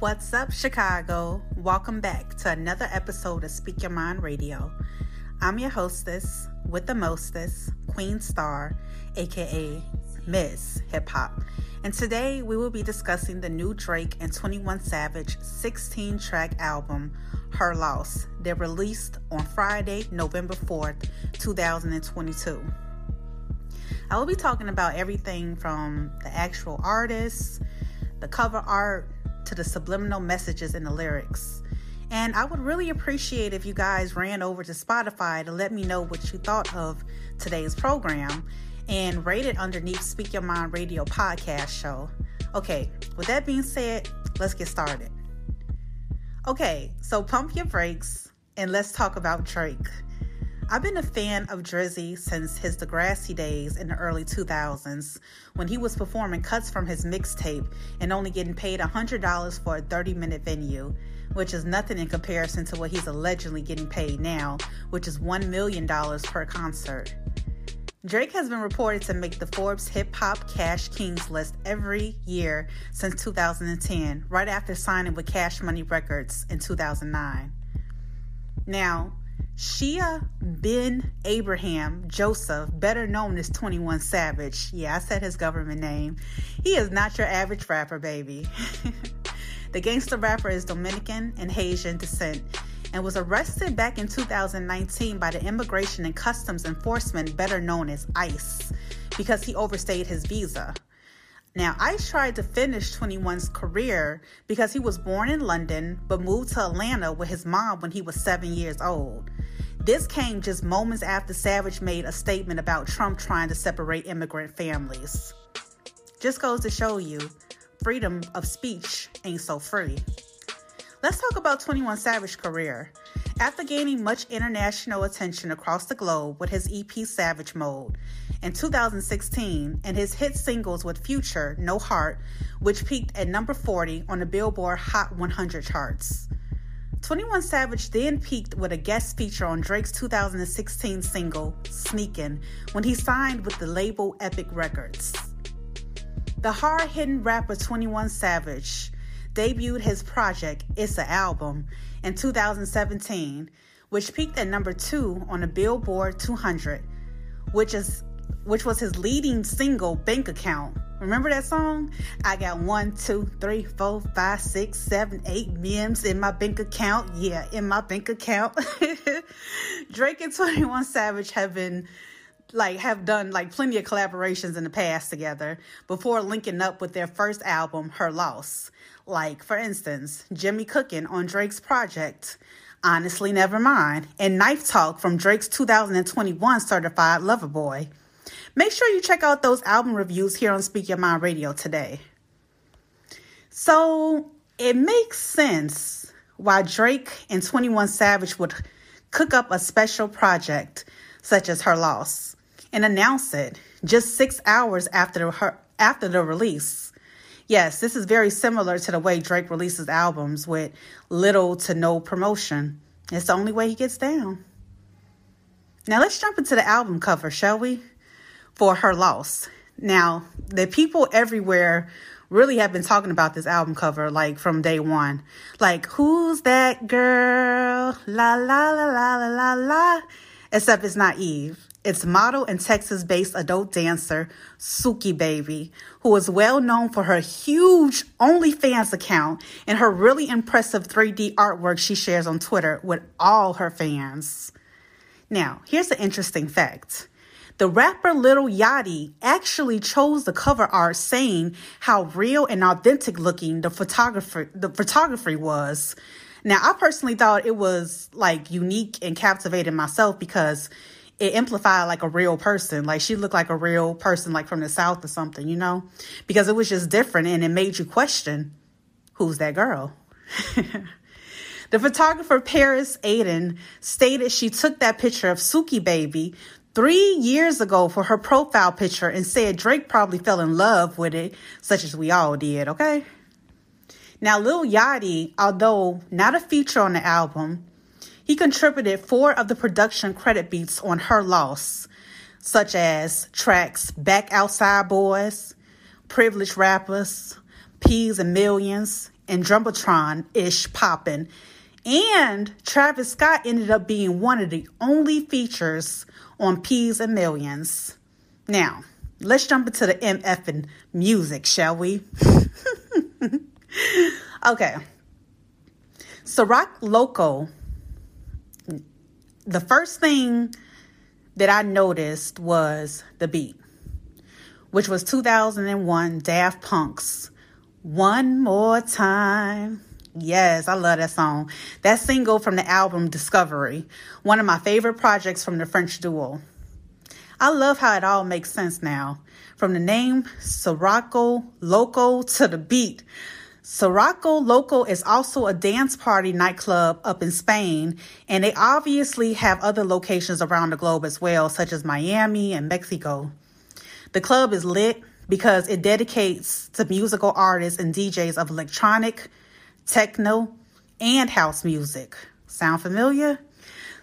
What's up, Chicago? Welcome back to another episode of Speak Your Mind Radio. I'm your hostess with the mostest, Queen Star, aka Miss Hip Hop. And today we will be discussing the new Drake and 21 Savage 16 track album, Her Loss. They're released on Friday, November 4th, 2022. I will be talking about everything from the actual artists, the cover art, to the subliminal messages in the lyrics. And I would really appreciate if you guys ran over to Spotify to let me know what you thought of today's program and rate it underneath Speak Your Mind Radio podcast show. Okay, with that being said, let's get started. Okay, so pump your brakes and let's talk about Drake. I've been a fan of Drizzy since his Degrassi days in the early 2000s when he was performing cuts from his mixtape and only getting paid $100 for a 30 minute venue, which is nothing in comparison to what he's allegedly getting paid now, which is $1 million per concert. Drake has been reported to make the Forbes Hip Hop Cash Kings list every year since 2010, right after signing with Cash Money Records in 2009. Now, Shia Ben Abraham Joseph, better known as 21 Savage. Yeah, I said his government name. He is not your average rapper, baby. the gangster rapper is Dominican and Haitian descent and was arrested back in 2019 by the Immigration and Customs Enforcement, better known as ICE, because he overstayed his visa. Now, ICE tried to finish 21's career because he was born in London but moved to Atlanta with his mom when he was seven years old. This came just moments after Savage made a statement about Trump trying to separate immigrant families. Just goes to show you, freedom of speech ain't so free. Let's talk about 21 Savage's career. After gaining much international attention across the globe with his EP Savage Mode in 2016 and his hit singles with Future, No Heart, which peaked at number 40 on the Billboard Hot 100 charts. 21 Savage then peaked with a guest feature on Drake's 2016 single, Sneakin', when he signed with the label Epic Records. The hard hitting rapper 21 Savage debuted his project, Issa Album, in 2017, which peaked at number two on the Billboard 200, which is which was his leading single, Bank Account. Remember that song? I got one, two, three, four, five, six, seven, eight memes in my bank account. Yeah, in my bank account. Drake and 21 Savage have been like have done like plenty of collaborations in the past together before linking up with their first album, Her Loss. Like, for instance, Jimmy Cookin on Drake's project, Honestly Never Mind, and Knife Talk from Drake's 2021 certified Lover Boy. Make sure you check out those album reviews here on Speak Your Mind Radio today. So it makes sense why Drake and 21 Savage would cook up a special project such as Her Loss and announce it just six hours after her after the release. Yes, this is very similar to the way Drake releases albums with little to no promotion. It's the only way he gets down. Now let's jump into the album cover, shall we? for her loss. Now, the people everywhere really have been talking about this album cover like from day one. Like, who's that girl? La la la la la la la. Except it's not Eve. It's model and Texas based adult dancer Suki Baby, who is well known for her huge OnlyFans account and her really impressive 3D artwork she shares on Twitter with all her fans. Now, here's an interesting fact. The rapper Lil Yachty actually chose the cover art saying how real and authentic looking the photographer the photography was. Now, I personally thought it was like unique and captivating myself because it amplified like a real person. Like she looked like a real person, like from the South or something, you know? Because it was just different and it made you question who's that girl? the photographer Paris Aiden stated she took that picture of Suki Baby three years ago for her profile picture and said Drake probably fell in love with it, such as we all did, okay? Now, Lil Yachty, although not a feature on the album, he contributed four of the production credit beats on Her Loss, such as tracks Back Outside Boys, Privileged Rappers, Peas and Millions, and Jumbotron ish poppin'. And Travis Scott ended up being one of the only features on Peas and Millions. Now, let's jump into the MF and music, shall we? okay. Circo Loco. The first thing that I noticed was the beat, which was 2001 Daft Punk's One More Time. Yes, I love that song. That single from the album Discovery, one of my favorite projects from the French duo. I love how it all makes sense now. From the name Circo Loco to the beat. Circo Loco is also a dance party nightclub up in Spain, and they obviously have other locations around the globe as well, such as Miami and Mexico. The club is lit because it dedicates to musical artists and DJs of electronic, techno, and house music. Sound familiar?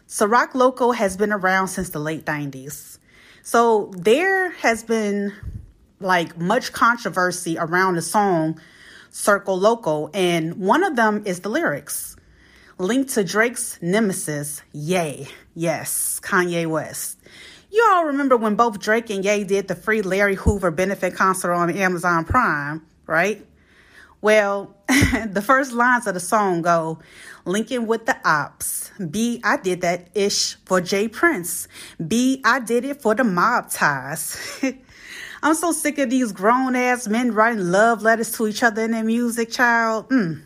Circo Loco has been around since the late 90s. So there has been like much controversy around the song Circo Loco, and one of them is the lyrics linked to Drake's nemesis, Ye. Yes, Kanye West. You all remember when both Drake and Ye did the free Larry Hoover benefit concert on Amazon Prime, right? Well, the first lines of the song go, Linking with the ops. B, I did that ish for J. Prince. B, I did it for the mob ties. I'm so sick of these grown ass men writing love letters to each other in their music, child. Mm.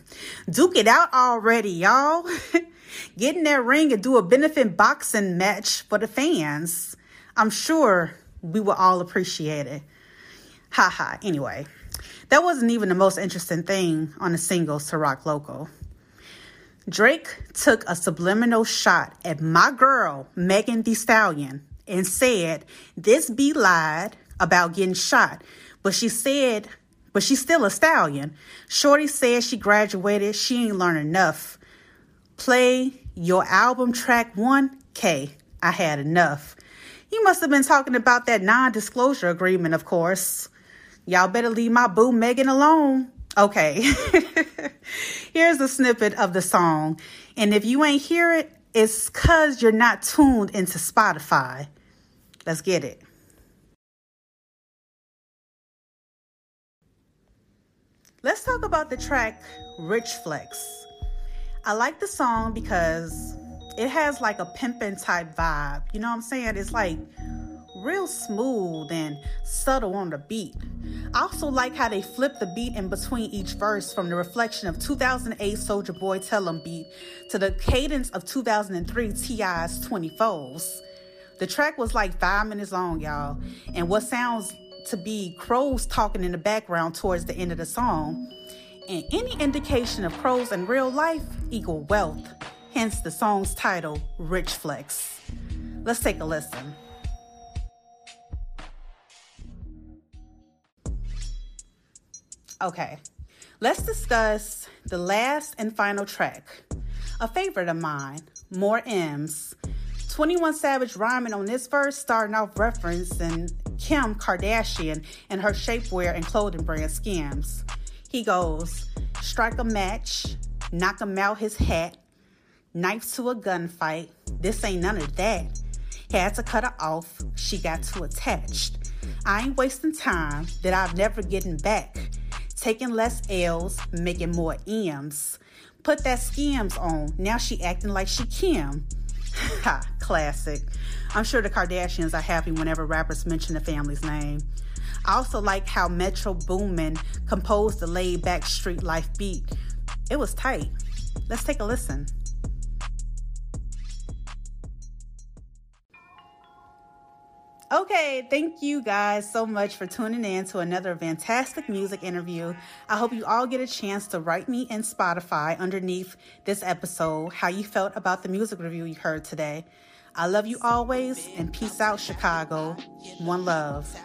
Duke it out already, y'all. Get in that ring and do a benefit boxing match for the fans. I'm sure we will all appreciate it. Ha ha. Anyway, that wasn't even the most interesting thing on the single Rock Local. Drake took a subliminal shot at my girl, Megan Thee Stallion, and said, This be lied about getting shot. But she said, but she's still a stallion. Shorty said she graduated, she ain't learned enough. Play your album track 1K. I had enough. You must have been talking about that non disclosure agreement, of course. Y'all better leave my boo Megan alone. Okay. Here's a snippet of the song. And if you ain't hear it, it's because you're not tuned into Spotify. Let's get it. Let's talk about the track Rich Flex. I like the song because it has like a pimpin' type vibe. You know what I'm saying? It's like real smooth and subtle on the beat. I also like how they flip the beat in between each verse from the reflection of 2008 Soulja Boy Tell 'em beat to the cadence of 2003 T.I.'s 24s. The track was like five minutes long, y'all, and what sounds to be crows talking in the background towards the end of the song. And any indication of crows in real life equal wealth, hence the song's title, Rich Flex. Let's take a listen. Okay, let's discuss the last and final track, a favorite of mine, More M's. 21 Savage rhyming on this verse, starting off referencing Kim Kardashian and her shapewear and clothing brand Skims. He goes, strike a match, knock him out his hat, knife to a gunfight. This ain't none of that. Had to cut her off, she got too attached. I ain't wasting time that I've never getting back. Taking less L's, making more M's. Put that skims on, now she acting like she Kim. Ha, classic. I'm sure the Kardashians are happy whenever rappers mention the family's name. I also like how Metro Boomin composed the laid back street life beat. It was tight. Let's take a listen. Okay, thank you guys so much for tuning in to another fantastic music interview. I hope you all get a chance to write me in Spotify underneath this episode how you felt about the music review you heard today. I love you always and peace out, Chicago. One love.